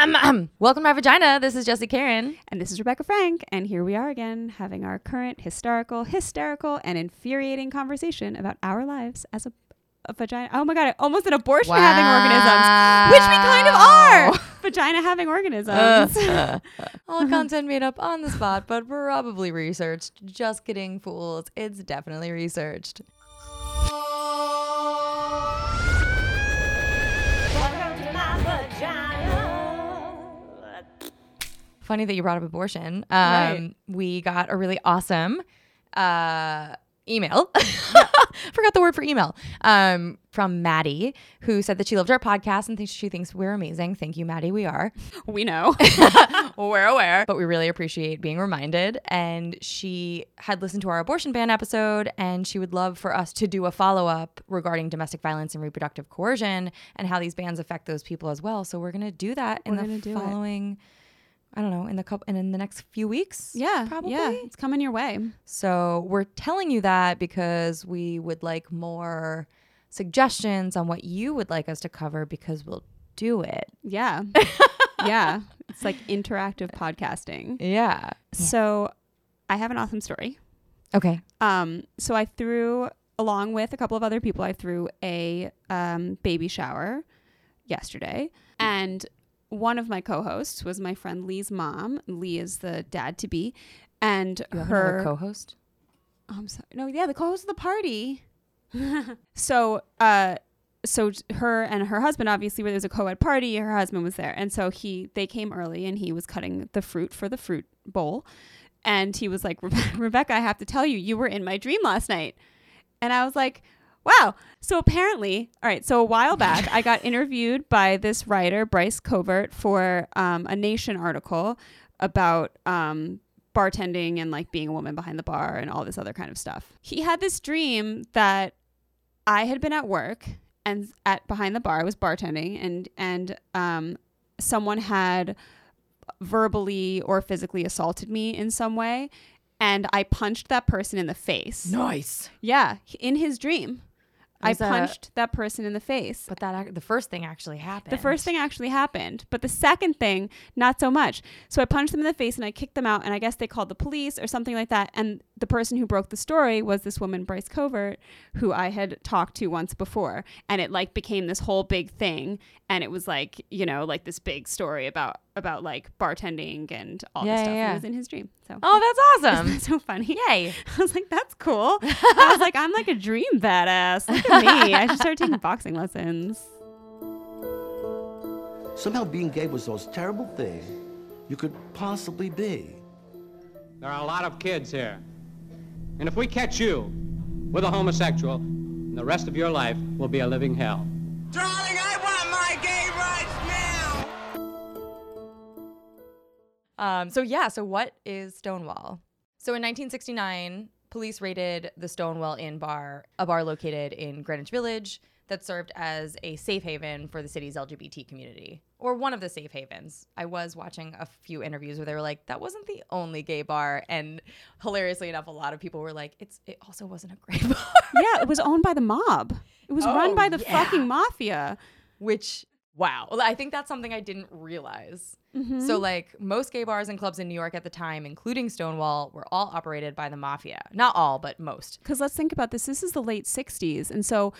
Um, um, welcome to my vagina. This is Jesse Karen. And this is Rebecca Frank. And here we are again having our current historical, hysterical, and infuriating conversation about our lives as a, a vagina. Oh my God, almost an abortion having organisms, which we kind of are. vagina having organisms. All content made up on the spot, but probably researched. Just kidding, fools. It's definitely researched. Funny that you brought up abortion. Um, Right. We got a really awesome uh, email. Forgot the word for email. Um, from Maddie, who said that she loved our podcast and thinks she thinks we're amazing. Thank you, Maddie. We are. we know. we're aware, but we really appreciate being reminded. And she had listened to our abortion ban episode, and she would love for us to do a follow up regarding domestic violence and reproductive coercion and how these bans affect those people as well. So we're gonna do that in We're the gonna it. I don't know in the couple and in the next few weeks. yeah, probably. Yeah, it's coming your way. So we're telling you that because we would like more suggestions on what you would like us to cover because we'll do it. Yeah. yeah. It's like interactive podcasting. Yeah. So I have an awesome story. Okay. Um, so I threw, along with a couple of other people, I threw a um, baby shower yesterday. And one of my co hosts was my friend Lee's mom. Lee is the dad to be. And her co-host. Oh, I'm sorry. No, yeah, the co-host of the party. so, uh, so her and her husband obviously where there was a co-ed party. Her husband was there, and so he they came early, and he was cutting the fruit for the fruit bowl, and he was like, "Rebe- "Rebecca, I have to tell you, you were in my dream last night," and I was like. Wow. So apparently, all right. So a while back, I got interviewed by this writer, Bryce Covert, for um, a Nation article about um, bartending and like being a woman behind the bar and all this other kind of stuff. He had this dream that I had been at work and at behind the bar I was bartending and and um someone had verbally or physically assaulted me in some way and I punched that person in the face. Nice. Yeah, in his dream. I punched that person in the face. But that the first thing actually happened. The first thing actually happened, but the second thing, not so much. So I punched them in the face and I kicked them out, and I guess they called the police or something like that. And the person who broke the story was this woman, Bryce Covert, who I had talked to once before. And it like became this whole big thing. And it was like, you know, like this big story about about like bartending and all Yeah, this stuff. yeah, yeah. It was in his dream. So Oh, that's awesome. that so funny? Yay. I was like, that's cool. I was like, I'm like a dream badass. Look at me. I should start taking boxing lessons. Somehow being gay was the most terrible thing you could possibly be. There are a lot of kids here. And if we catch you with a homosexual, the rest of your life will be a living hell. Darling, I want my gay rights now! Um, so yeah, so what is Stonewall? So in 1969, police raided the Stonewall Inn bar, a bar located in Greenwich Village. That served as a safe haven for the city's LGBT community, or one of the safe havens. I was watching a few interviews where they were like, "That wasn't the only gay bar," and hilariously enough, a lot of people were like, "It's it also wasn't a gay bar," yeah, it was owned by the mob. It was run Oh, by the yeah. fucking mafia. which wow, well, I think that's something I didn't realize. Mm-hmm. So like most gay bars and clubs in New York at the time, including Stonewall, were all operated by the mafia. Not all, but most. Because let's think about this. This is the late 60s. And so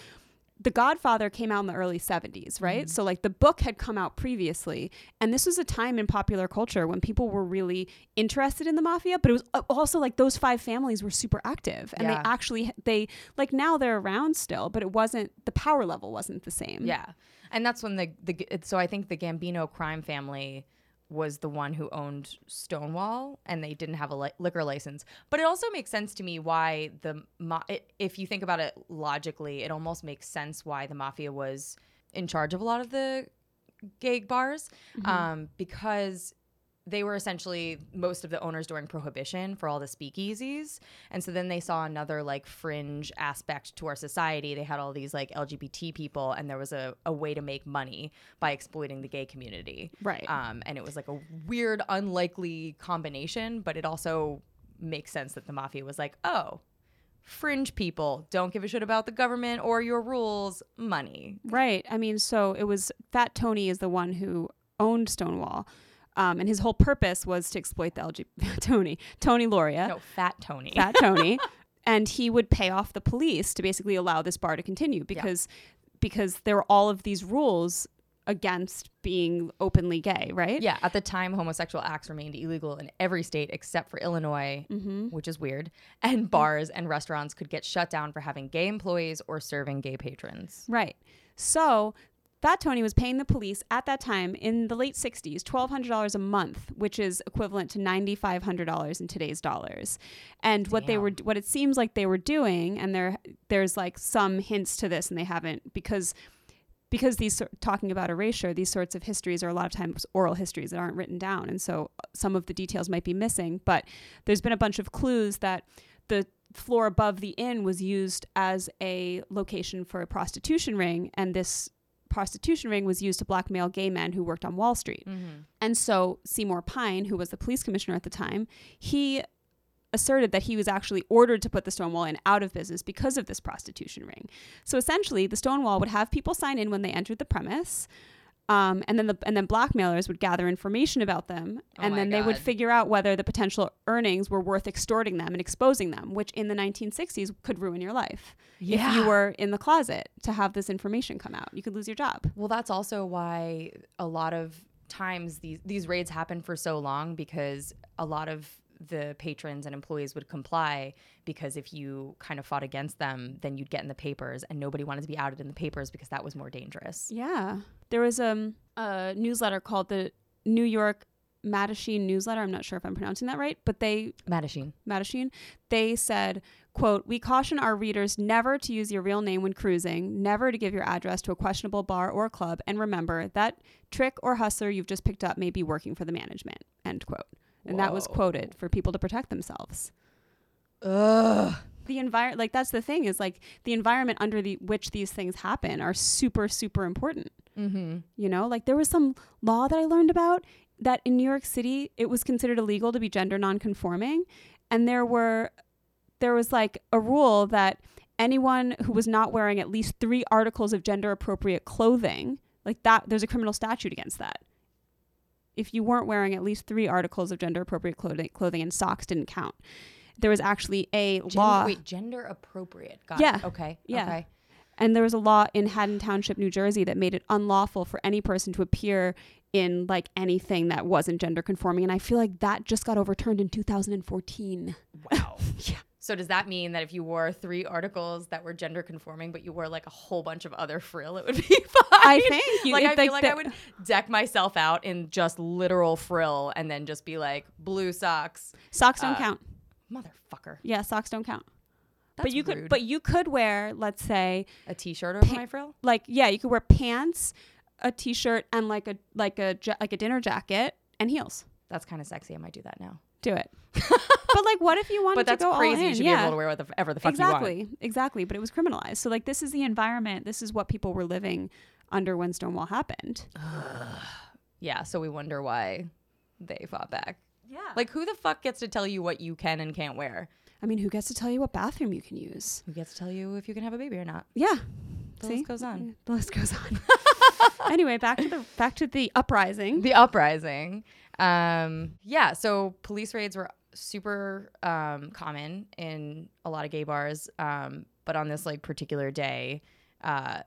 The Godfather came out in the early 70s, right? So, like, the book had come out previously. And this was a time in popular culture when people were really interested in the mafia, but it was uh, also like those five families were super active. And Yeah. they actually, they, like, now they're around still, but it wasn't, the power level wasn't the same. Yeah, and that's when the the so I think the Gambino crime family was the one who owned Stonewall, and they didn't have a li- liquor license. But it also makes sense to me why the ma- it, if you think about it logically, it almost makes sense why the mafia was in charge of a lot of the gay bars, um, because they were essentially most of the owners during prohibition for all the speakeasies and so then they saw another like fringe aspect to our society they had all these like lgbt people and there was a, a way to make money by exploiting the gay community Right. um, and it was like a weird unlikely combination but it also makes sense that the mafia was like oh fringe people don't give a shit about the government or your rules money Right. I mean, so it was Fat Tony is the one who owned Stonewall. Um, and his whole purpose was to exploit the LGBT Tony, Tony Lauria, no fat tony Fat Tony, and he would pay off the police to basically allow this bar to continue because because there were all of these rules against being openly gay, right? Yeah, at the time, homosexual acts remained illegal in every state except for Illinois, which is weird. And bars and restaurants could get shut down for having gay employees or serving gay patrons. Right. So Fat Tony was paying the police at that time in the late 60s $1,200 a month, which is equivalent to $9,500 in today's dollars. And what they were, what it seems like they were doing, and there, there's like some hints to this, and they haven't because. Because these talking about erasure, these sorts of histories are a lot of times oral histories that aren't written down, and so uh, some of the details might be missing. But there's been a bunch of clues that the floor above the inn was used as a location for a prostitution ring, and this prostitution ring was used to blackmail gay men who worked on Wall Street. Mm-hmm. And so Seymour Pine, who was the police commissioner at the time, he asserted that he was actually ordered to put the Stonewall Inn out of business because of this prostitution ring. So essentially, the Stonewall would have people sign in when they entered the premise. Um, and then the and then blackmailers would gather information about them, Oh and then they would figure out whether the potential earnings were worth extorting them and exposing them, which in the 1960s could ruin your life. If you were in the closet to have this information come out, you could lose your job. Well, that's also why a lot of times these these raids happen for so long because a lot of the patrons and employees would comply because if you kind of fought against them, then you'd get in the papers, and nobody wanted to be outed in the papers because that was more dangerous. Yeah. There was um, a newsletter called the New York Mattachine newsletter. I'm not sure if I'm pronouncing that right, but they Mattachine. Mattachine, they said, quote, we caution our readers never to use your real name when cruising, never to give your address to a questionable bar or club, and remember that trick or hustler you've just picked up may be working for the management, end quote. And that was quoted for people to protect themselves. Ugh. The environment, like that's the thing, is like the environment under the which these things happen are super, super important. Mm-hmm. You know, like there was some law that I learned about that in New York City it was considered illegal to be gender nonconforming, and there were there was like a rule that anyone who was not wearing at least three articles of gender appropriate clothing, like that, there's a criminal statute against that. If you weren't wearing at least three articles of gender appropriate clothing, clothing and socks didn't count. There was actually a Gen- law. Wait, gender appropriate. Got Yeah. it. Okay. Yeah. Okay. And there was a law in Haddon Township, New Jersey, that made it unlawful for any person to appear in like anything that wasn't gender conforming. And I feel like that just got overturned in 2014. Wow. Yeah. So does that mean that if you wore three articles that were gender conforming, but you wore like a whole bunch of other frill, it would be fine? I think you- like I feel like like I would deck myself out in just literal frill and then just be like blue socks, Socks don't Uh, count. motherfucker. Yeah, socks don't count. but That's you could, but you could wear, let's say, a t-shirt over Pa- my frill. like yeah, you could wear pants, a t-shirt, and like a like a like a dinner jacket and heels. That's kind of sexy. I might do that now. Do it. but like, what if you wanted But that's to go crazy. You should yeah. be able to wear whatever the fuck you want. exactly, exactly. But it was criminalized. So like, this is the environment. This is what people were living under when Stonewall happened. Yeah. So we wonder why they fought back. Yeah. Like, who the fuck gets to tell you what you can and can't wear? I mean, who gets to tell you what bathroom you can use? Who gets to tell you if you can have a baby or not? Yeah. The See? list goes on. The list goes on. anyway, back to the back to the uprising. The uprising. Um, yeah. So police raids were super um, common in a lot of gay bars. Um, but on this like particular day, uh,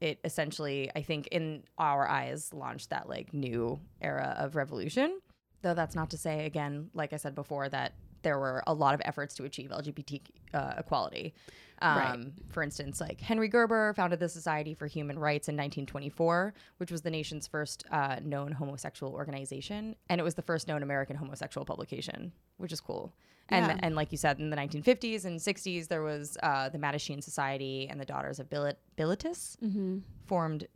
it essentially, I think, in our eyes, launched that like new era of revolution. Though that's not to say, again, like I said before, that there were a lot of efforts to achieve LGBT uh, equality. Um, Right. For instance, like Henry Gerber founded the Society for Human Rights in 1924, which was the nation's first uh, known homosexual organization, and it was the first known American homosexual publication, which is cool. And Yeah. and like you said, in the 1950s and 60s, there was uh, the Mattachine Society and the Daughters of Bilitis formed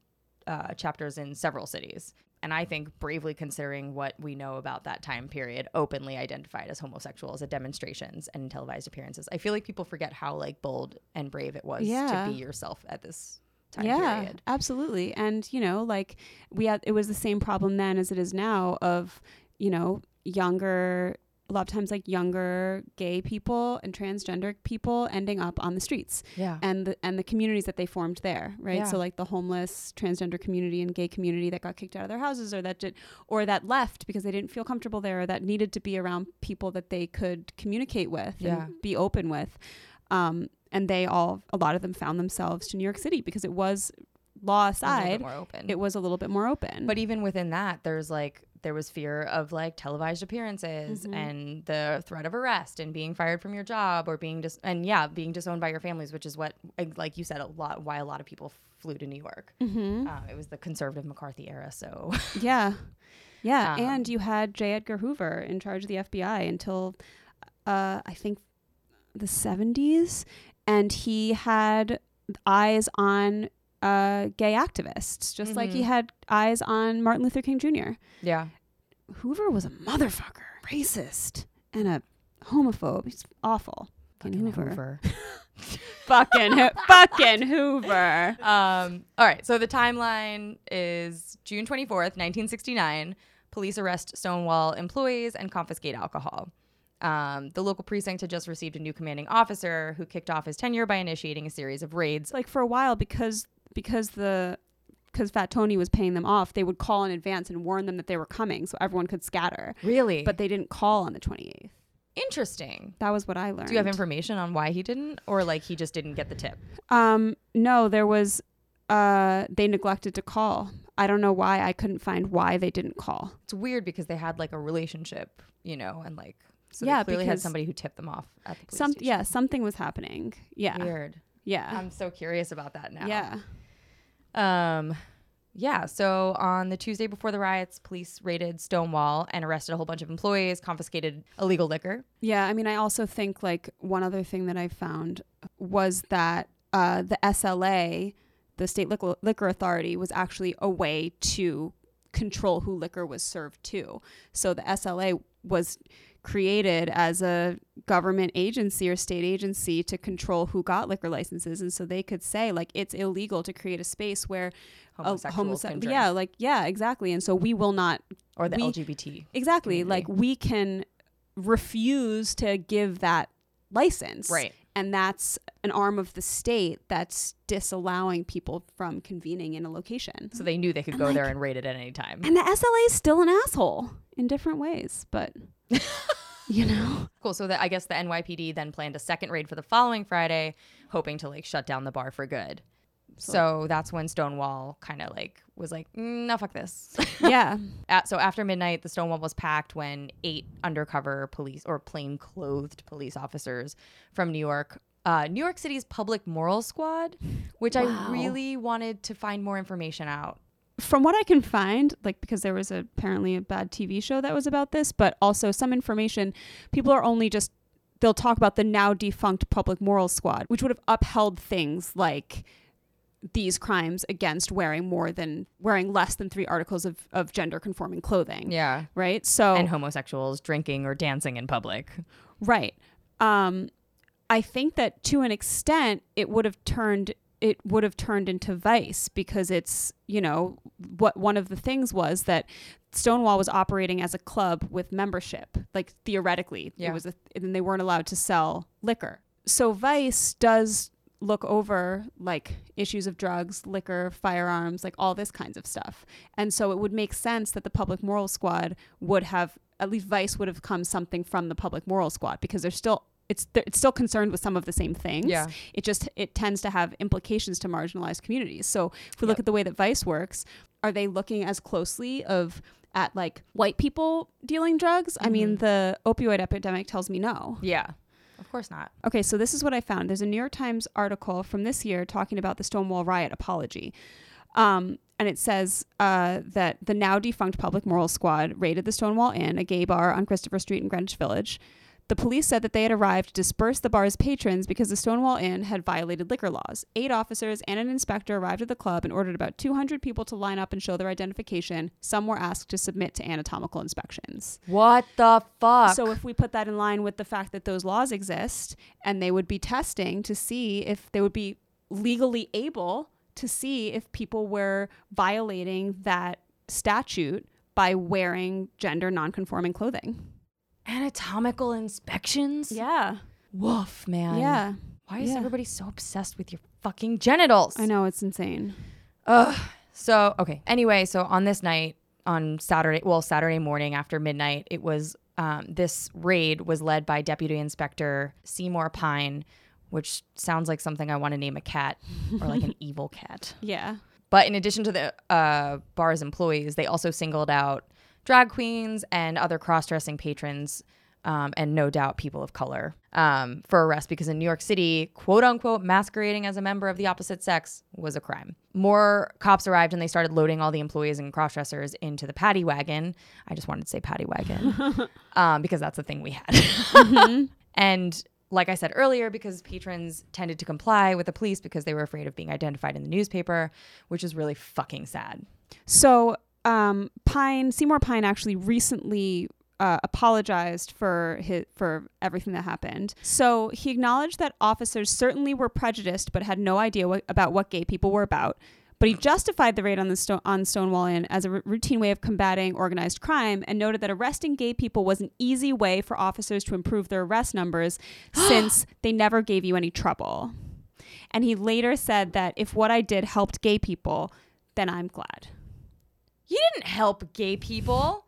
uh, chapters in several cities. And I think bravely considering what we know about that time period, openly identified as homosexuals at demonstrations and televised appearances. I feel like people forget how like bold and brave it was Yeah. to be yourself at this time yeah, period. absolutely. And you know, like we had, it was the same problem then as it is now of you know younger. A lot of times, like younger gay people and transgender people ending up on the streets. Yeah. and the and the communities that they formed there, right? Yeah. So like the homeless transgender community and gay community that got kicked out of their houses or that did or that left because they didn't feel comfortable there or that needed to be around people that they could communicate with Yeah. and be open with. Um, and they all a lot of them found themselves to New York City because it was law aside, it was a little bit more open. But even within that, there's like there was fear of like televised appearances Mm-hmm. and the threat of arrest and being fired from your job or being dis- and yeah, being disowned by your families, which is what like you said a lot why a lot of people flew to New York. Mhm. Um, it was the conservative McCarthy era, so Yeah. Yeah. Um, and you had J. Edgar Hoover in charge of the FBI until uh, I think the 70s. And he had eyes on uh, gay activists, just like he Mhm. had eyes on Martin Luther King Jr. yeah. Hoover was a motherfucker, racist, and a homophobe. He's awful. Fucking Hoover. fucking, Ho- fucking Hoover. Um, all right, so the timeline is June 24th, 1969. Police arrest Stonewall employees and confiscate alcohol. Um, the local precinct had just received a new commanding officer who kicked off his tenure by initiating a series of raids. like for a while because because the because Fat Tony was paying them off, they would call in advance and warn them that they were coming, so everyone could scatter. Really? But they didn't call on the twenty eighth. interesting. That was what I learned. Do you have information on why he didn't, or like he just didn't get the tip? Um, no, there was. Uh, they neglected to call. I don't know why. I couldn't find why they didn't call. It's weird because they had like a relationship, you know, and like so Yeah, they clearly had somebody who tipped them off at the police Some station. yeah, something was happening. Yeah, Weird. yeah, I'm so curious about that now. yeah. Um, yeah. So on the Tuesday before the riots, police raided Stonewall and arrested a whole bunch of employees, confiscated illegal liquor. Yeah, I mean, I also think like one other thing that I found was that uh, the SLA, the state liquor, liquor authority, was actually a way to control who liquor was served to. So the SLA was created as a government agency or state agency to control who got liquor licenses and so they could say like it's illegal to create a space where a Homosexuals homose- yeah like yeah exactly and so we will not Or the we- LGBT. Exactly. community. Like we can refuse to give that license. Right. And that's an arm of the state that's disallowing people from convening in a location. So they knew they could And, go like- there and raid it at any time. And the SLA is still an asshole in different ways, but you know. Cool. So that I guess the NYPD then planned a second raid for the following Friday, hoping to like shut down the bar for good. So that's when Stonewall kind of like was like, mm, no, fuck this. Yeah. At, so after midnight, the Stonewall was packed when eight undercover police or plain clothed police officers from New York, uh, New York City's Public Moral Squad, which I really wanted to find more information out. From what I can find, like because there was apparently a bad TV show that was about this, but also some information, people are only just they'll talk about the now defunct Public Moral Squad, which would have upheld things like these crimes against wearing more than wearing less than three articles of, of gender conforming clothing. Yeah. Right. So And homosexuals drinking or dancing in public. Right. Um, I think that to an extent, it would have turned it would have turned into vice because it's you know what one of the things was that Stonewall was operating as a club with membership, like theoretically, Yeah. it was, a, and they weren't allowed to sell liquor. So Vice does look over like issues of drugs, liquor, firearms, like all this kinds of stuff. And so it would make sense that the Public Moral Squad would have at least Vice would have come something from the Public Moral Squad because they're still it's it's still concerned with some of the same things. Yeah. It just it tends to have implications to marginalized communities. So if we look at the way that Vice works, are they looking as closely of at like white people dealing drugs? I mean, the opioid epidemic tells me no. Yeah. Of course not. Okay, so this is what I found. There's a New York Times article from this year talking about the Stonewall riot apology. Um, and it says uh, that the now defunct Public Moral Squad raided the Stonewall Inn, a gay bar on Christopher Street in Greenwich Village. The police said that they had arrived to disperse the bar's patrons because the Stonewall Inn had violated liquor laws. Eight officers and an inspector arrived at the club and ordered about 200 people to line up and show their identification. Some were asked to submit to anatomical inspections. What the fuck? So if we put that in line with the fact that those laws exist and they would be testing to see if they would be legally able to see if people were violating that statute by wearing gender nonconforming clothing. Anatomical inspections? Yeah. Woof, man. Yeah. Why is Yeah. everybody so obsessed with your fucking genitals? I know it's insane. Ugh. So okay. Anyway, so on this night, on Saturday, well, Saturday morning after midnight, it was um, this raid was led by Deputy Inspector Seymour Pine, which sounds like something I want to name a cat or like an evil cat. Yeah. But in addition to the uh, bar's employees, they also singled out drag queens and other cross-dressing patrons, um, and no doubt people of color, um, for arrest because in New York City, quote unquote, masquerading as a member of the opposite sex was a crime. More cops arrived and they started loading all the employees and cross-dressers into the paddy wagon. I just wanted to say paddy wagon um, because that's the thing we had. and like I said earlier, because patrons tended to comply with the police because they were afraid of being identified in the newspaper, which is really fucking sad. So um, Pine Seymour Pine actually recently uh, apologized for his for everything that happened. So he acknowledged that officers certainly were prejudiced, but had no idea what, about what gay people were about. But he justified the raid on the Sto- on Stonewall Inn as a r- routine way of combating organized crime, and noted that arresting gay people was an easy way for officers to improve their arrest numbers, since they never gave you any trouble. And he later said that if what I did helped gay people, then I'm glad. You didn't help gay people.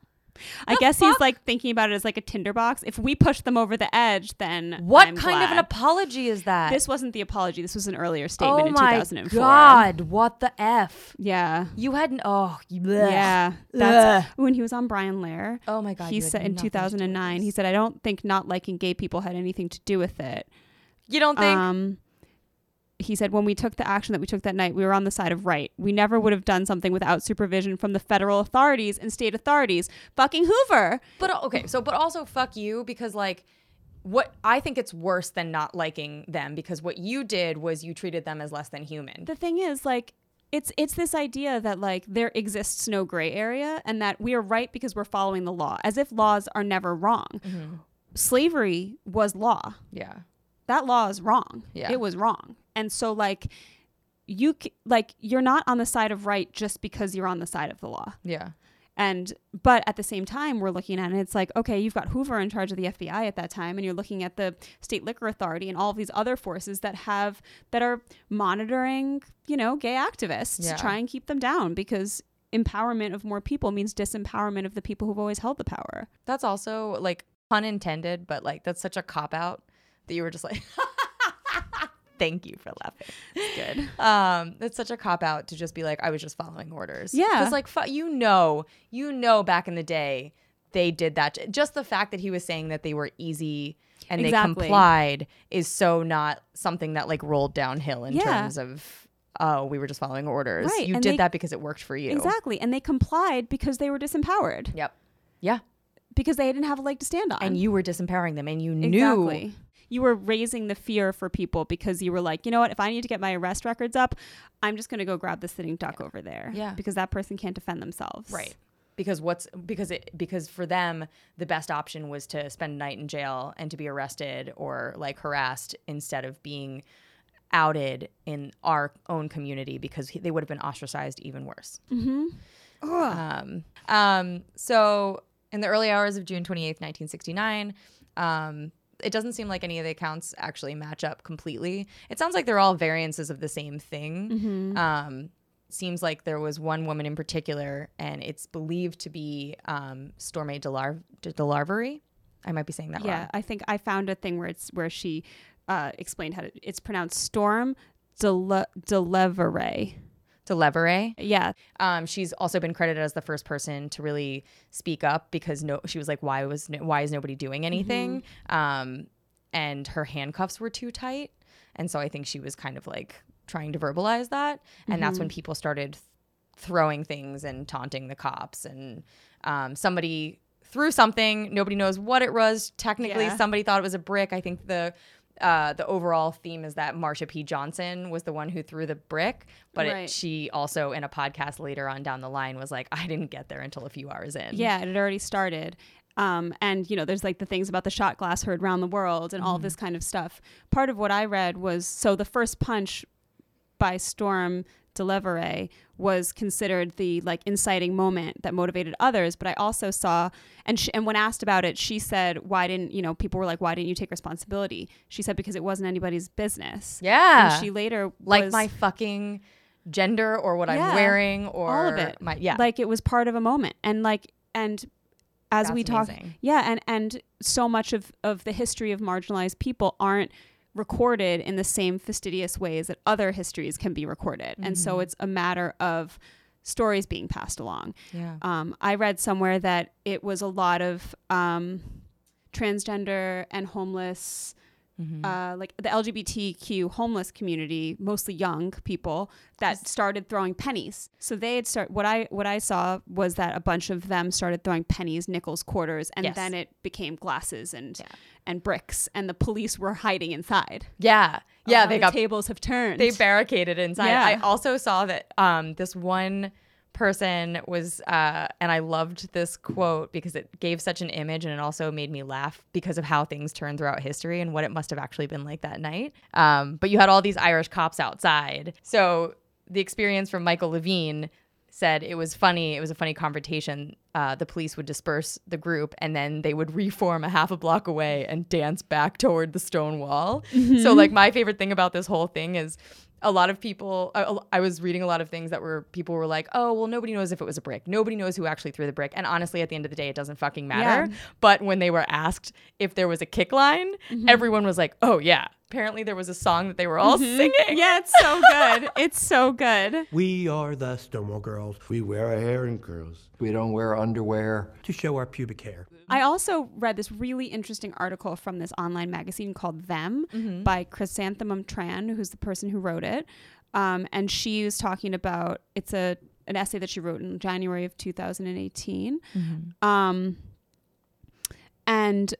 I guess he's like thinking about it as like a tinderbox. If we push them over the edge, then What I'm kind of an apology is that? This wasn't the apology. This was an earlier statement oh in my 2004. god! What the f? Yeah. You hadn't. Oh. Yeah. That's when he was on Brian Lehrer. Oh my God, He said in nothing to do with 2009, he said, I don't think not liking gay people had anything to do with it. You don't think? Um, he said, when we took the action that we took that night, we were on the side of right. We never would have done something without supervision from the federal authorities and state authorities. Fucking Hoover. But uh, okay, so but also fuck you because like what I think it's worse than not liking them because what you did was you treated them as less than human. the thing is like it's it's this idea that like there exists no gray area and that we are right because we're following the law as if laws are never wrong Mm-hmm. slavery was law Yeah. That law is wrong Yeah. it was wrong and so like you like you're not on the side of right just because you're on the side of the law Yeah. and but at the same time we're looking at it it's like okay you've got hoover in charge of the fbi at that time and you're looking at the state liquor authority and all of these other forces that have that are monitoring you know gay activists Yeah. to try and keep them down because empowerment of more people means disempowerment of the people who've always held the power That's also like pun intended, but like that's such a cop out that you were just like Thank you for laughing. good Um, it's such a cop out to just be like, I was just following orders. Yeah. because like, fu- you know, you know, back in the day, they did that. Just the fact that he was saying that they were easy and they complied is so not something that like rolled downhill in Yeah. terms of, oh, we were just following orders. Right, You and did they- that because it worked for you. exactly and they complied because they were disempowered Yep. Yeah. because they didn't have a leg to stand on And you were disempowering them, and you knew Exactly. You were raising the fear for people because you were like, you know what, if I need to get my arrest records up, I'm just gonna go grab the sitting duck over there. Yeah. Because that person can't defend themselves. Right. Because what's because it because for them the best option was to spend a night in jail and to be arrested or like harassed instead of being outed in our own community because they would have been ostracized even worse. Um, um, so in the early hours of June 28th, 1969, um, it doesn't seem like any of the accounts actually match up completely. It sounds like they're all variances of the same thing. Um, seems like there was one woman in particular, and it's believed to be um, Storme Delar- Delarvery. I might be saying that wrong. Yeah, wrong. I think I found a thing where it's where she uh, explained how to. It's pronounced Storm Dele- Delevere. Delavere. Yeah, Um, she's also been credited as the first person to really speak up because no, she was like, "Why was no, why is nobody doing anything?" Um, and her handcuffs were too tight, and so I think she was kind of like trying to verbalize that, and that's when people started throwing things and taunting the cops, and um, somebody threw something. Nobody knows what it was. Technically, Yeah. somebody thought it was a brick. I think the uh, the overall theme is that Marsha P. Johnson was the one who threw the brick, but Right. it, she also in a podcast later on down the line was like, I didn't get there until a few hours in. yeah, it had already started. Um, and you know, there's like the things about the shot glass heard around the world and all this kind of stuff. Part of what I read was so the first punch by Storm Delevere was considered the like inciting moment that motivated others. But I also saw, and she, and when asked about it, she said, "Why didn't you know?" People were like, "Why didn't you take responsibility?" She said, "Because it wasn't anybody's business." Yeah. And she later like was- my fucking gender or what Yeah, I'm wearing or all of it. My, yeah. like it was part of a moment and like and as we talk amazing. yeah and and so much of of the history of marginalized people aren't recorded in the same fastidious ways that other histories can be recorded and Mm-hmm. so it's a matter of stories being passed along yeah. um, i read somewhere that it was a lot of um, transgender and homeless Mm-hmm. uh, like the LGBTQ homeless community, mostly young people, that started throwing pennies. So they had start what I what I saw was that a bunch of them started throwing pennies, nickels, quarters, and Yes. then it became glasses and Yeah. and bricks, and the police were hiding inside. Yeah. Yeah. How They the got tables have turned. they barricaded inside. Yeah. I also saw that um, this one person was, uh, and I loved this quote because it gave such an image and it also made me laugh because of how things turn throughout history and what it must have actually been like that night. Um, but you had all these Irish cops outside. So the experience from Michael Levine said it was funny. It was a funny confrontation. Uh, the police would disperse the group and then they would reform a half a block away and dance back toward the stone wall. So, like, my favorite thing about this whole thing is a lot of people, I, I was reading a lot of things that were people were like, oh, well, nobody knows if it was a brick. Nobody knows who actually threw the brick. And honestly, at the end of the day, it doesn't fucking matter. Yeah. But when they were asked if there was a kick line, mm-hmm. everyone was like, oh, yeah. Apparently, there was a song that they were all singing. yeah, it's so good. it's so good. We are the Stonewall Girls We wear our hair in curls. We don't wear underwear. to show our pubic hair. I also read this really interesting article from this online magazine called Them by Chrysanthemum Tran, who's the person who wrote it. Um, and she was talking about it's a an essay that she wrote in January of 2018. Um, and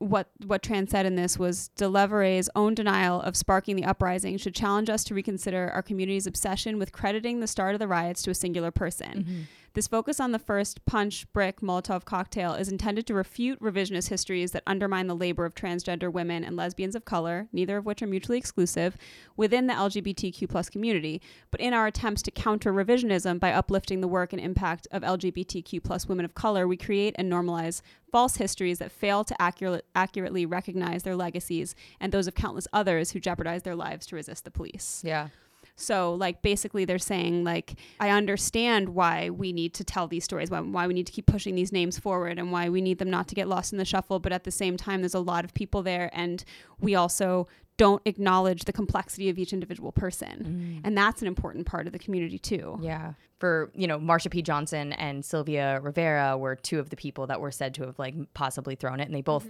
what what Tran said in this was Delevere's own denial of sparking the uprising should challenge us to reconsider our community's obsession with crediting the start of the riots to a singular person. Mm-hmm. This focus on the first punch, brick, Molotov cocktail is intended to refute revisionist histories that undermine the labor of transgender women and lesbians of color, neither of which are mutually exclusive, within the LGBTQ plus community, but in our attempts to counter revisionism by uplifting the work and impact of LGBTQ plus women of color, we create and normalize false histories that fail to accurate, accurately recognize their legacies and those of countless others who jeopardize their lives to resist the police. Yeah. So, like, basically, they're saying, like, I understand why we need to tell these stories, why, we need to keep pushing these names forward, and why we need them not to get lost in the shuffle. But at the same time, there's a lot of people there, and we also don't acknowledge the complexity of each individual person. And that's an important part of the community, too. Yeah. For, you know, Marsha P. Johnson and Sylvia Rivera were two of the people that were said to have like possibly thrown it and they both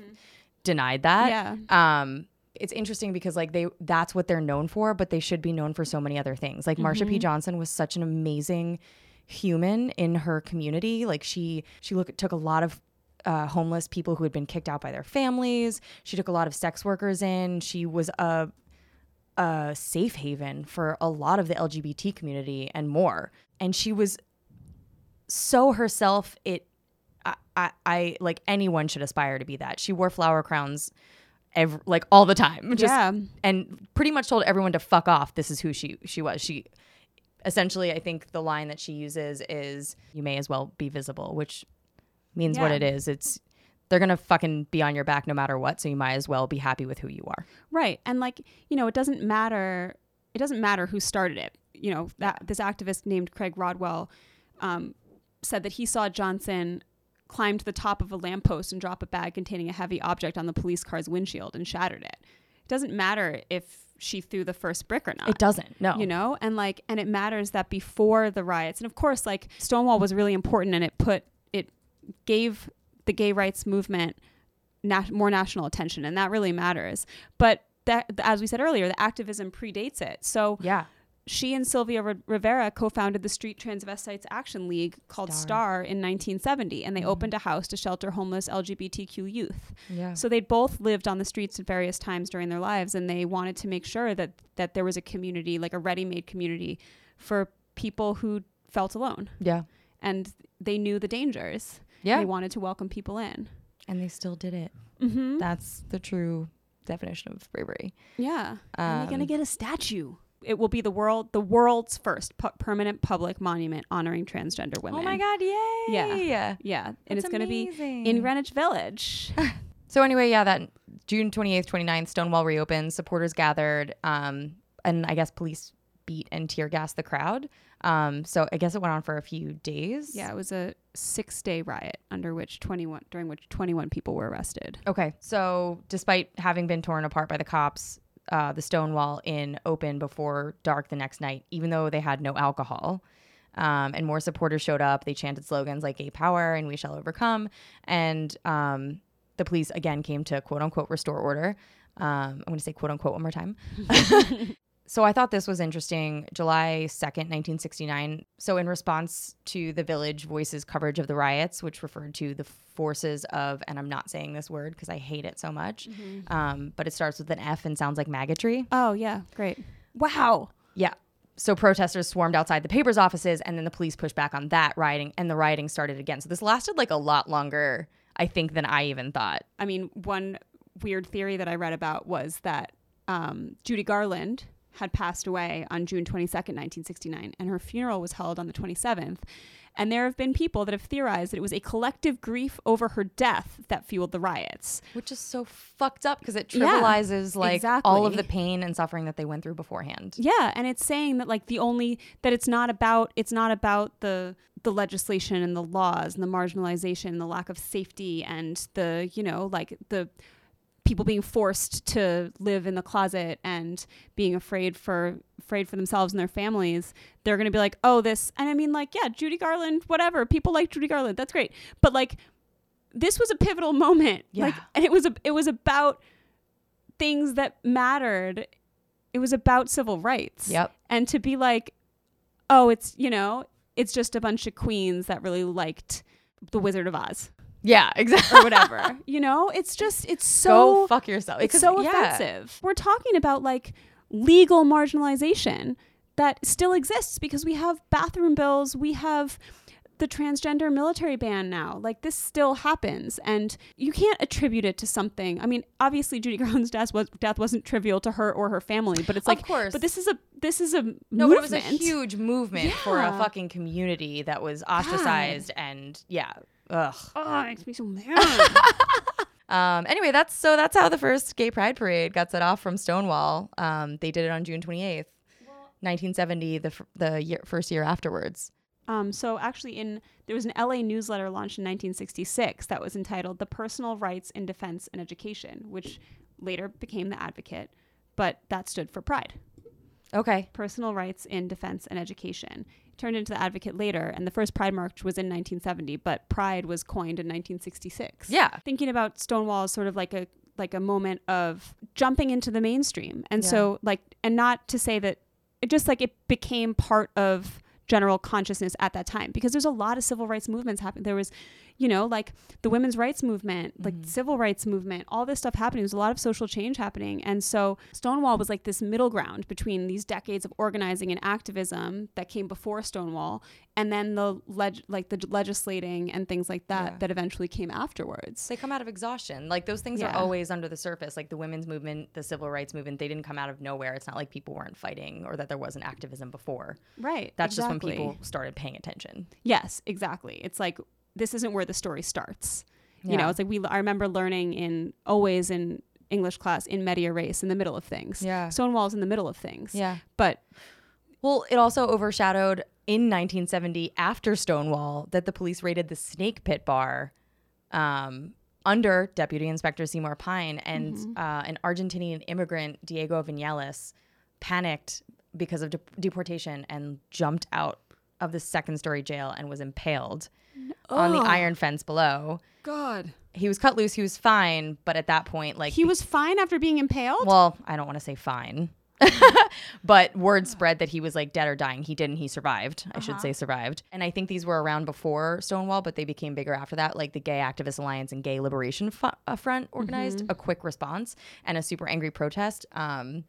denied that. Yeah. Um it's interesting because like they that's what they're known for, but they should be known for so many other things. Like Marsha P. Johnson was such an amazing human in her community. Like she she look took a lot of uh, homeless people who had been kicked out by their families. She took a lot of sex workers in. She was a a safe haven for a lot of the LGBT community and more. And she was so herself. It, I, I, I like anyone should aspire to be that. She wore flower crowns, every, like all the time. Just, Yeah. and pretty much told everyone to fuck off. This is who she she was. She essentially, I think the line that she uses is, "You may as well be visible," which means what it is. It's they're gonna fucking be on your back no matter what. So you might as well be happy with who you are. Right. And like, you know, it doesn't matter it doesn't matter who started it. You know, that this activist named Craig Rodwell um, said that he saw Johnson climb to the top of a lamppost and drop a bag containing a heavy object on the police car's windshield and shattered it. It doesn't matter if she threw the first brick or not. It doesn't. No. You know, and like, and it matters that before the riots, and of course, like Stonewall was really important, and it put it gave the gay rights movement nat- more national attention, and that really matters. But that, as we said earlier, the activism predates it. So Yeah. She and Sylvia Ri- Rivera co-founded the Street Transvestites Action League called Star. Star, in 1970, and they opened a house to shelter homeless LGBTQ youth. Yeah. So they'd both lived on the streets at various times during their lives, and they wanted to make sure that that there was a community, like a ready-made community, for people who felt alone, Yeah. and they knew the dangers. Yeah. They wanted to welcome people in. and they still did it. Mm-hmm. That's the true definition of bravery. Yeah, and they're gonna Um, get a statue. It will be the world, the world's first pu- permanent public monument honoring transgender women. Oh my God! Yay! Yeah. Yeah, Yeah. and it's going to be in. Greenwich Village. So anyway, yeah, that June 28th, 29th, Stonewall reopened, supporters gathered, um, and I guess police beat and tear gassed the crowd. Um, so I guess it went on for a few days. yeah, it was a six-day riot under which 21 during which 21 people were arrested. Okay. So despite having been torn apart by the cops, uh, the Stonewall Inn open before dark the next night, even though they had no alcohol. Um, and more supporters showed up. They chanted slogans like "Gay Power" and "We Shall Overcome." And um, the police again came to quote unquote restore order. Um, I'm going to say quote unquote one more time. so I thought this was interesting. July 2nd, 1969. So, in response to the Village Voices coverage of the riots, which referred to the forces of, and I'm not saying this word because I hate it so much, um, but it starts with an F and sounds like maggotry. Oh yeah, great. Wow. Yeah. So protesters swarmed outside the paper's offices, and then the police pushed back on that rioting, and the rioting started again. So this lasted like a lot longer, I think, than I even thought. I mean, one weird theory that I read about was that um, Judy Garland had passed away on June 22nd, 1969, and her funeral was held on the 27th. And there have been people that have theorized that it was a collective grief over her death that fueled the riots. Which is so fucked up because it Yeah, trivializes like all of the pain and suffering that they went through beforehand. Yeah, and it's saying that like the only that it's not about it's not about the the legislation and the laws and the marginalization, and the lack of safety and the, you know, like the people being forced to live in the closet and being afraid for afraid for themselves and their families they're going to be like oh this and i mean like yeah judy garland whatever people like judy garland that's great. But like this was a pivotal moment. Like Yeah. and it was a it was about things that mattered. It was about civil rights. Yep. and to be like oh it's you know it's just a bunch of queens that really liked the wizard of oz Yeah, exactly. or whatever you know it's just it's so Go fuck yourself. it's so yeah. offensive. We're talking about like legal marginalization that still exists because we have bathroom bills, we have the transgender military ban now. Like this still happens and you can't attribute it to something. I mean, obviously Judy Garland's death was death wasn't trivial to her or her family, but it's like, Of course. but this is a this is a No, but it was a huge movement for a fucking community that was ostracized and yeah. Ugh. Oh, it makes me so mad. Um, anyway, that's so that's how the first gay pride parade got set off from Stonewall. Um, they did it on June 28th, 1970, the f- the year, first year afterwards. Um, so actually, in there was an LA newsletter launched in 1966 that was entitled "The Personal Rights in Defense and Education," which later became the Advocate, but that stood for Pride. Okay. Personal Rights in Defense and Education. Turned into the Advocate later, and the first Pride March was in 1970, but Pride was coined in 1966. Yeah. thinking about Stonewall as sort of like a like a moment of jumping into the mainstream, and Yeah. so like, and not to say that it just like it became part of general consciousness at that time because there's a lot of civil rights movements happening. There was, you know, like the women's rights movement, like mm. civil rights movement, all this stuff happening. There's a lot of social change happening. And so Stonewall was like this middle ground between these decades of organizing and activism that came before Stonewall and then the leg- like the legislating and things like that Yeah. that eventually came afterwards. They come out of exhaustion. Like those things Yeah. are always under the surface. Like the women's movement, the civil rights movement, they didn't come out of nowhere. It's not like people weren't fighting or that there wasn't activism before. Right. That's just when people started paying attention. Yes, exactly. It's like this isn't where the story starts. You know, it's like we. I remember learning in always in English class in medias res in the middle of things. Yeah. Stonewall's in the middle of things. Yeah. But Well, it also overshadowed in 1970 after Stonewall that the police raided the Snake Pit Bar um, under Deputy Inspector Seymour Pine, and uh, an Argentinian immigrant, Diego Vinales, panicked because of de- deportation and jumped out of the second story jail and was impaled on the iron fence below. God, He was cut loose. He was fine, but at that point, like he was fine after being impaled. well, I don't want to say fine. but word spread that he was like dead or dying. He didn't. He survived. I should say survived. And I think these were around before Stonewall, but they became bigger after that. Like the Gay Activist Alliance and Gay Liberation Fu- uh, Front organized a quick response and a super angry protest. Um,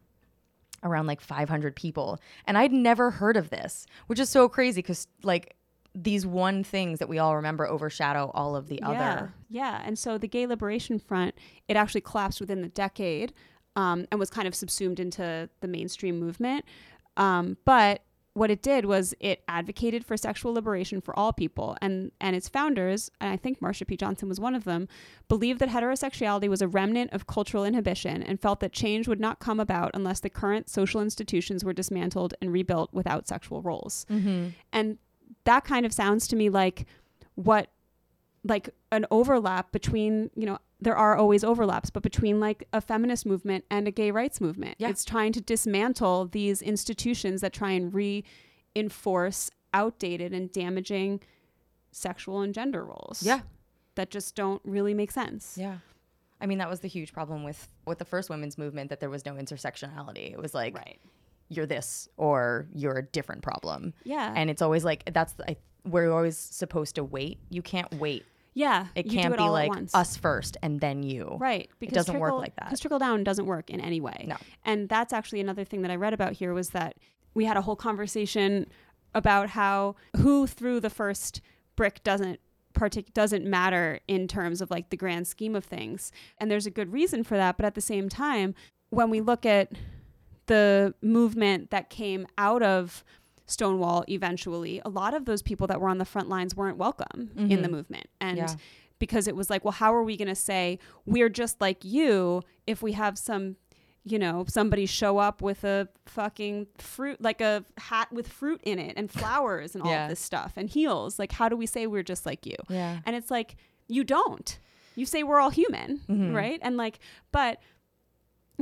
around like 500 people. And I'd never heard of this, which is so crazy because like these one things that we all remember overshadow all of the yeah, other. yeah. And so the Gay Liberation Front, it actually collapsed within the decade, um, and was kind of subsumed into the mainstream movement. Um, but what it did was it advocated for sexual liberation for all people and and its founders and i think marsha p johnson was one of them believed that heterosexuality was a remnant of cultural inhibition and felt that change would not come about unless the current social institutions were dismantled and rebuilt without sexual roles and that kind of sounds to me like what like an overlap between you know there are always overlaps but between like a feminist movement and a gay rights movement Yeah. it's trying to dismantle these institutions that try and reinforce outdated and damaging sexual and gender roles Yeah. that just don't really make sense Yeah. I mean, that was the huge problem with with the first women's movement that there was no intersectionality. It was like right you're this or you're a different problem. yeah And it's always like that's I, we're always supposed to wait. You can't wait. yeah It can't it be like us first and then you. Right. Because doesn't work trickle- like that. Because trickle down doesn't work in any way. No. And that's actually another thing that I read about here was that we had a whole conversation about how who threw the first brick doesn't partic- doesn't matter in terms of like the grand scheme of things. And there's a good reason for that, but at the same time, when we look at the movement that came out of Stonewall eventually, a lot of those people that were on the front lines weren't welcome in the movement. And Yeah. because it was like, well, how are we going to say we're just like you if we have some, you know, somebody show up with a fucking fruit, like a hat with fruit in it and flowers and all Yeah. of this stuff and heels? Like, how do we say we're just like you? Yeah. And it's like, you don't. You say we're all human, Mm-hmm. right? And like, but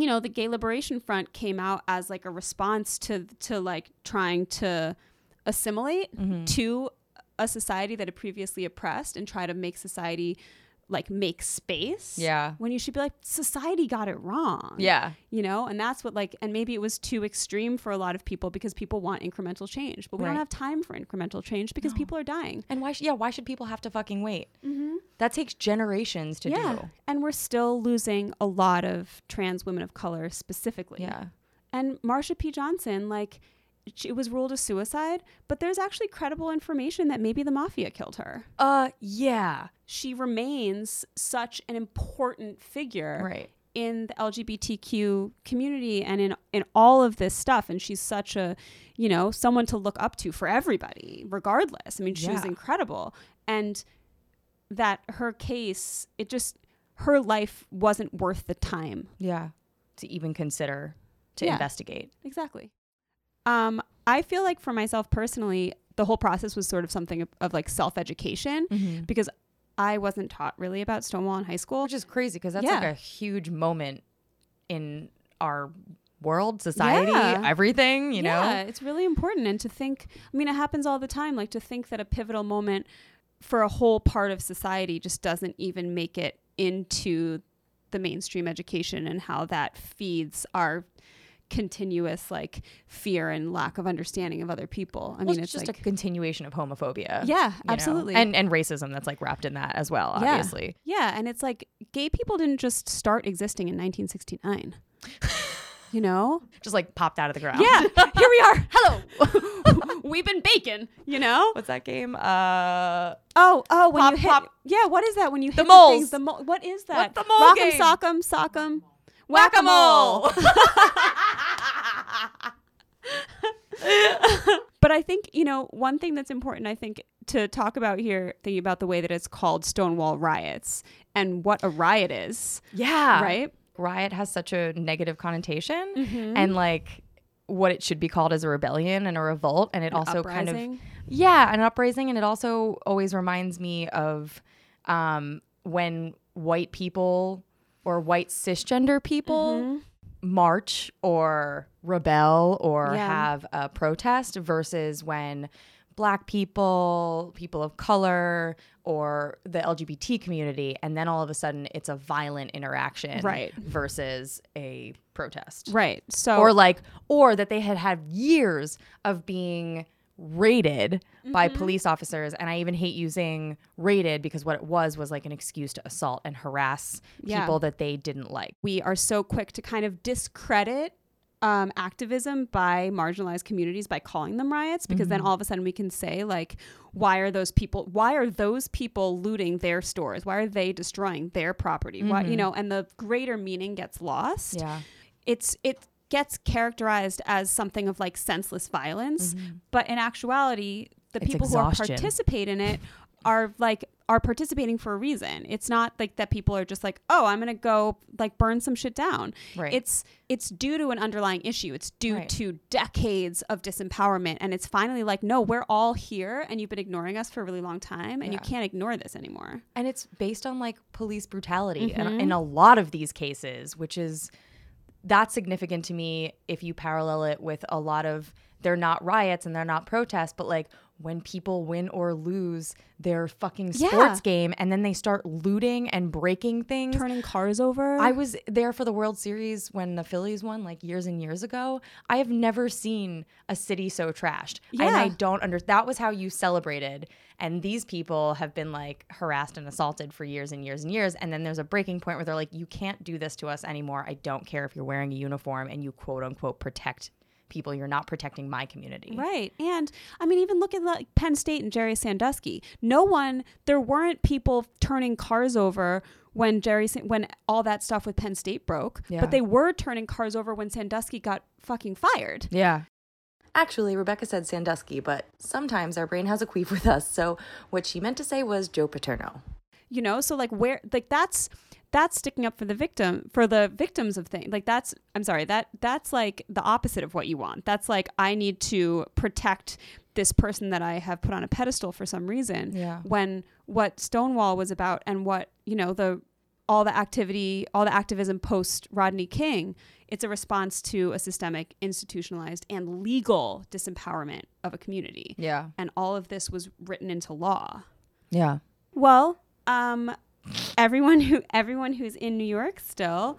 you know, the Gay Liberation Front came out as like a response to to like trying to assimilate Mm-hmm. to a society that had previously oppressed and try to make society like make space. Yeah. When you should be like society got it wrong. Yeah. You know, and that's what like and maybe it was too extreme for a lot of people because people want incremental change, but we don't have time for incremental change because people are dying. And why? Sh- yeah. Why should people have to fucking wait? Mm-hmm. That takes generations to yeah. do. And we're still losing a lot of trans women of color specifically. Yeah. And Marsha P. Johnson, like, it was ruled a suicide, but there's actually credible information that maybe the mafia killed her. Uh. Yeah. She remains such an important figure Right. in the LGBTQ community and in in all of this stuff. And she's such a, you know, someone to look up to for everybody, regardless. I mean, she was Yeah. incredible. And that her case, it just her life wasn't worth the time Yeah. To even consider to Yeah. investigate. Exactly. Um, I feel like for myself personally, the whole process was sort of something of, of like self education because I wasn't taught really about Stonewall in high school. Which is crazy because that's like a huge moment in our world, society, Yeah. everything. You know. yeah, it's really important. And to think, I mean, it happens all the time. Like to think that a pivotal moment for a whole part of society just doesn't even make it into the mainstream education and how that feeds our continuous like fear and lack of understanding of other people. I Well, mean, it's, it's, just like a continuation of homophobia. Yeah, you know? absolutely. And and racism that's like wrapped in that as well, Yeah. obviously. Yeah, and it's like gay people didn't just start existing in 1969. you know? Just like popped out of the ground. Yeah, here we are. Hello. We've been bacon, you know? What's that game? Uh Oh, oh, when Pop, you hit, pop. yeah, what is that when you hit The the things? The mo- what is that? What's the mole Rock'em game? sock'em sock'em whack-a-mole. But I think, you know, one thing that's important, I think, to talk about here, thinking about the way that it's called Stonewall riots and what a riot is, yeah. right? Riot has such a negative connotation Mm-hmm. and like what it should be called as a rebellion and a revolt and it also kind of. Yeah, an uprising, and it also always reminds me of um, when white people or white cisgender people mm-hmm. march or rebel or Yeah. have a protest versus when black people, people of color, or the LGBT community, and then all of a sudden it's a violent interaction Right. versus a protest Right. So, or like or that they had had years of being raided by Mm-hmm. police officers and i even hate using raided because what it was was like an excuse to assault and harass Yeah. people that they didn't like. We are so quick to kind of discredit um, activism by marginalized communities by calling them riots because then all of a sudden we can say like why are those people why are those people looting their stores? Why are they destroying their property? Why you know and the greater meaning gets lost. Yeah. It's it gets characterized as something of like senseless violence but in actuality the It's people who are participate in it are like are participating for a reason. It's not like that people are just like oh i'm gonna go like burn some shit down. Right. it's it's due to an underlying issue. It's due Right. to decades of disempowerment and it's finally like no we're all here and you've been ignoring us for a really long time and you can't ignore this anymore. And it's based on like police brutality Mm-hmm. in, in a lot of these cases which is that's significant to me if you parallel it with a lot of they're not riots and they're not protests but like when people win or lose their fucking Yeah. sports game and then they start looting and breaking things turning cars over I was there for the World Series when the Phillies won, like years and years ago. I have never seen a city so trashed, and I don't under. That was how you celebrated, and these people have been like harassed and assaulted for years and years and years. And then there's a breaking point where they're like, "You can't do this to us anymore. I don't care if you're wearing a uniform and you quote unquote protect people. You're not protecting my community." Right. And I mean, even look at like Penn State and Jerry Sandusky. No one, there weren't people turning cars over when Jerry, when all that stuff with Penn State broke, Yeah. but they were turning cars over when Sandusky got fucking fired. Yeah. Actually, Rebecca said Sandusky, but sometimes our brain has a queef with us, so what she meant to say was Joe Paterno. You know, so like where, like that's, that's sticking up for the victim, for the victims of things. Like that's, I'm sorry, that, that's like the opposite of what you want. That's like, I need to protect this person that I have put on a pedestal for some reason. Yeah. when what Stonewall was about and what, you know, the all the activity, all the activism post Rodney King, it's a response to a systemic, institutionalized, and legal disempowerment of a community. Yeah. And all of this was written into law. Yeah. Well, um, everyone who everyone who's in New York still.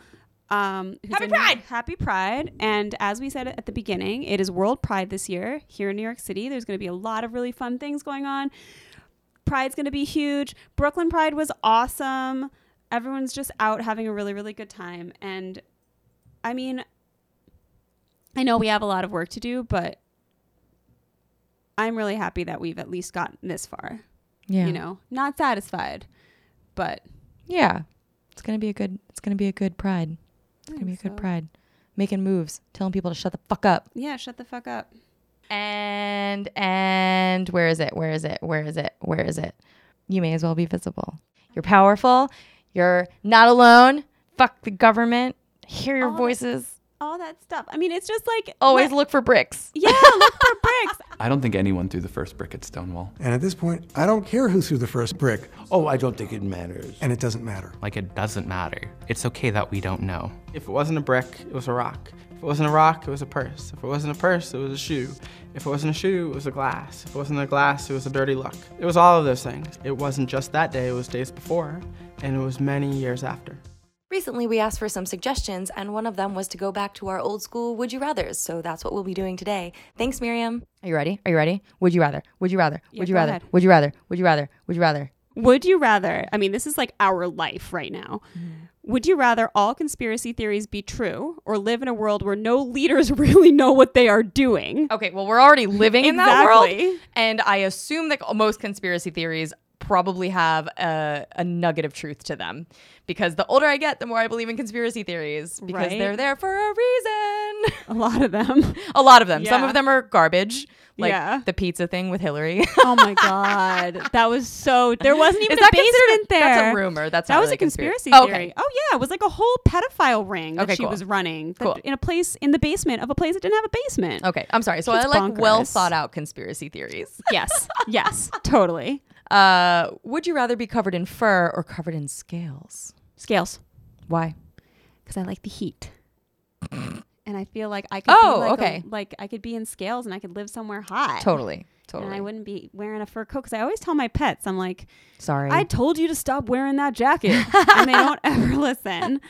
Um, Happy Pride! Happy Pride! And as we said at the beginning, it is World Pride this year here in New York City. There's going to be a lot of really fun things going on. Pride's going to be huge. Brooklyn Pride was awesome. Everyone's just out having a really, really good time. And I mean, I know we have a lot of work to do, but I'm really happy that we've at least gotten this far. Yeah. You know, not satisfied, but Yeah. It's gonna be a good. It's gonna be a good pride. It's gonna be a good so. pride. Making moves, telling people to shut the fuck up. yeah, shut the fuck up. And and where is it? Where is it? Where is it? Where is it? You may as well be visible. You're powerful. You're not alone. Fuck the government. Hear your All that- voices. All that stuff. I mean, it's just like Always let- look for bricks. Yeah, look for bricks. I don't think anyone threw the first brick at Stonewall. And at this point, I don't care who threw the first brick, Oh, I don't think it matters. and it doesn't matter. Like it doesn't matter. It's okay that we don't know. If it wasn't a brick, it was a rock. If it wasn't a rock, it was a purse. If it wasn't a purse, it was a shoe. If it wasn't a shoe, it was a glass. If it wasn't a glass, it was a dirty look. It was all of those things. It wasn't just that day, it was days before, and it was many years after. Recently, we asked for some suggestions, and one of them was to go back to our old school Would You Rathers. So that's what we'll be doing today. Thanks, Miriam. Are you ready? Are you ready? Would you rather? Would you rather? Yeah, Would you rather? ahead. Would you rather? Would you rather? Would you rather? Would you rather? I mean, this is like our life right now. Mm-hmm. Would you rather all conspiracy theories be true or live in a world where no leaders really know what they are doing? Okay, well, we're already living in that world. And I assume that most conspiracy theories probably have a, a nugget of truth to them. Because the older I get, the more I believe in conspiracy theories because Right. they're there for a reason. A lot of them. a lot of them. Some of them are garbage, like Yeah. the pizza thing with Hillary. oh my god, that was so. There wasn't even Is a that basement there. that's a rumor. That's that was really a conspiracy conspiracy. theory. Okay. Oh yeah, it was like a whole pedophile ring that Okay, she cool. was running Cool. in a place in the basement of a place that didn't have a basement. okay, I'm sorry. So It's I like well thought out conspiracy theories. Yes, yes, totally. Uh, would you rather be covered in fur or covered in scales? Scales, Why? because I like the heat. And I feel like I could Oh, be like a- okay. like I could be in scales and I could live somewhere hot. Totally. Totally. And. I wouldn't be wearing a fur coat because I always tell my pets, I'm like, Sorry. I told you to stop wearing that jacket. and they don't ever listen.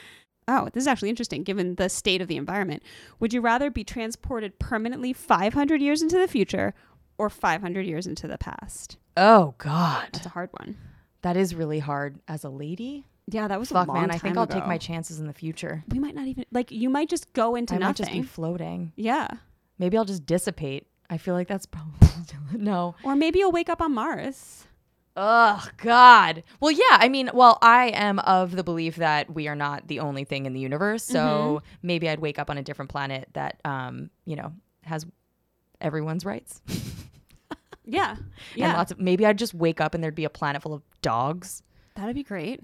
Oh, this is actually interesting given the state of the environment. Would you rather be transported permanently 500 years into the future or 500 years into the past? Oh God, That's a hard one. that is really hard as a lady. Yeah, that was Fuck, a long man. I think I'll take my chances in the future. We might not even like you might just go into I might just be floating. yeah. Maybe I'll just dissipate. I feel like that's probably no. Or maybe you'll wake up on Mars. Oh God. Well, yeah. I mean, well, I am of the belief that we are not the only thing in the universe. So Mm-hmm. maybe I'd wake up on a different planet that, um, you know, has everyone's rights. Yeah. And Yeah. lots of maybe I'd just wake up and there'd be a planet full of dogs. That'd be great.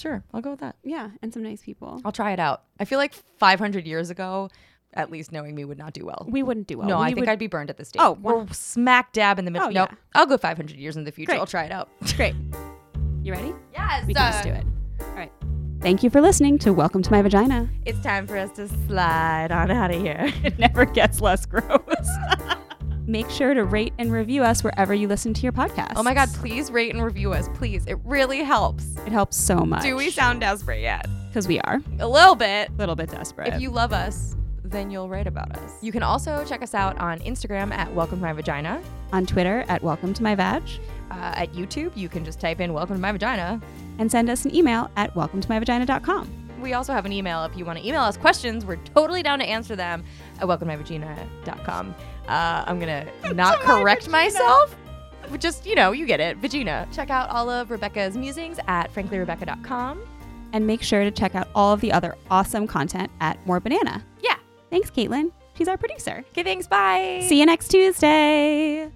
Sure, I'll go with that. Yeah, and some nice people. I'll try it out. I feel like 500 years ago, at least knowing me would not do well. We wouldn't do well. no, We I think would- I'd be burned at this stage. Oh, we're smack dab in the middle. Oh, nope. yeah. I'll go 500 years in the future. Great. I'll try it out. Great. You ready? Yes. We can just do it. All right. Thank you for listening to Welcome to My Vagina. It's time for us to slide on out of here. It never gets less gross. Make sure to rate and review us wherever you listen to your podcast. Oh my God, please rate and review us, please. It really helps. It helps so much. Do we sound desperate yet? Because we are A little bit. a little bit desperate. If you love us, then you'll write about us. You can also check us out on Instagram at Welcome to My Vagina. on Twitter at Welcome to My Vag Uh, at YouTube, you can just type in Welcome to My Vagina. and send us an email at welcome to my vagina.com. We also have an email if you want to email us questions. We're totally down to answer them at welcomemyvagina.com. Uh, I'm going to not correct myself. Just, you know, you get it. Vagina. Check out all of Rebecca's musings at franklyrebecca.com. And make sure to check out all of the other awesome content at More Banana. Yeah. Thanks, Caitlin. She's our producer. Okay, thanks. Bye. See you next Tuesday.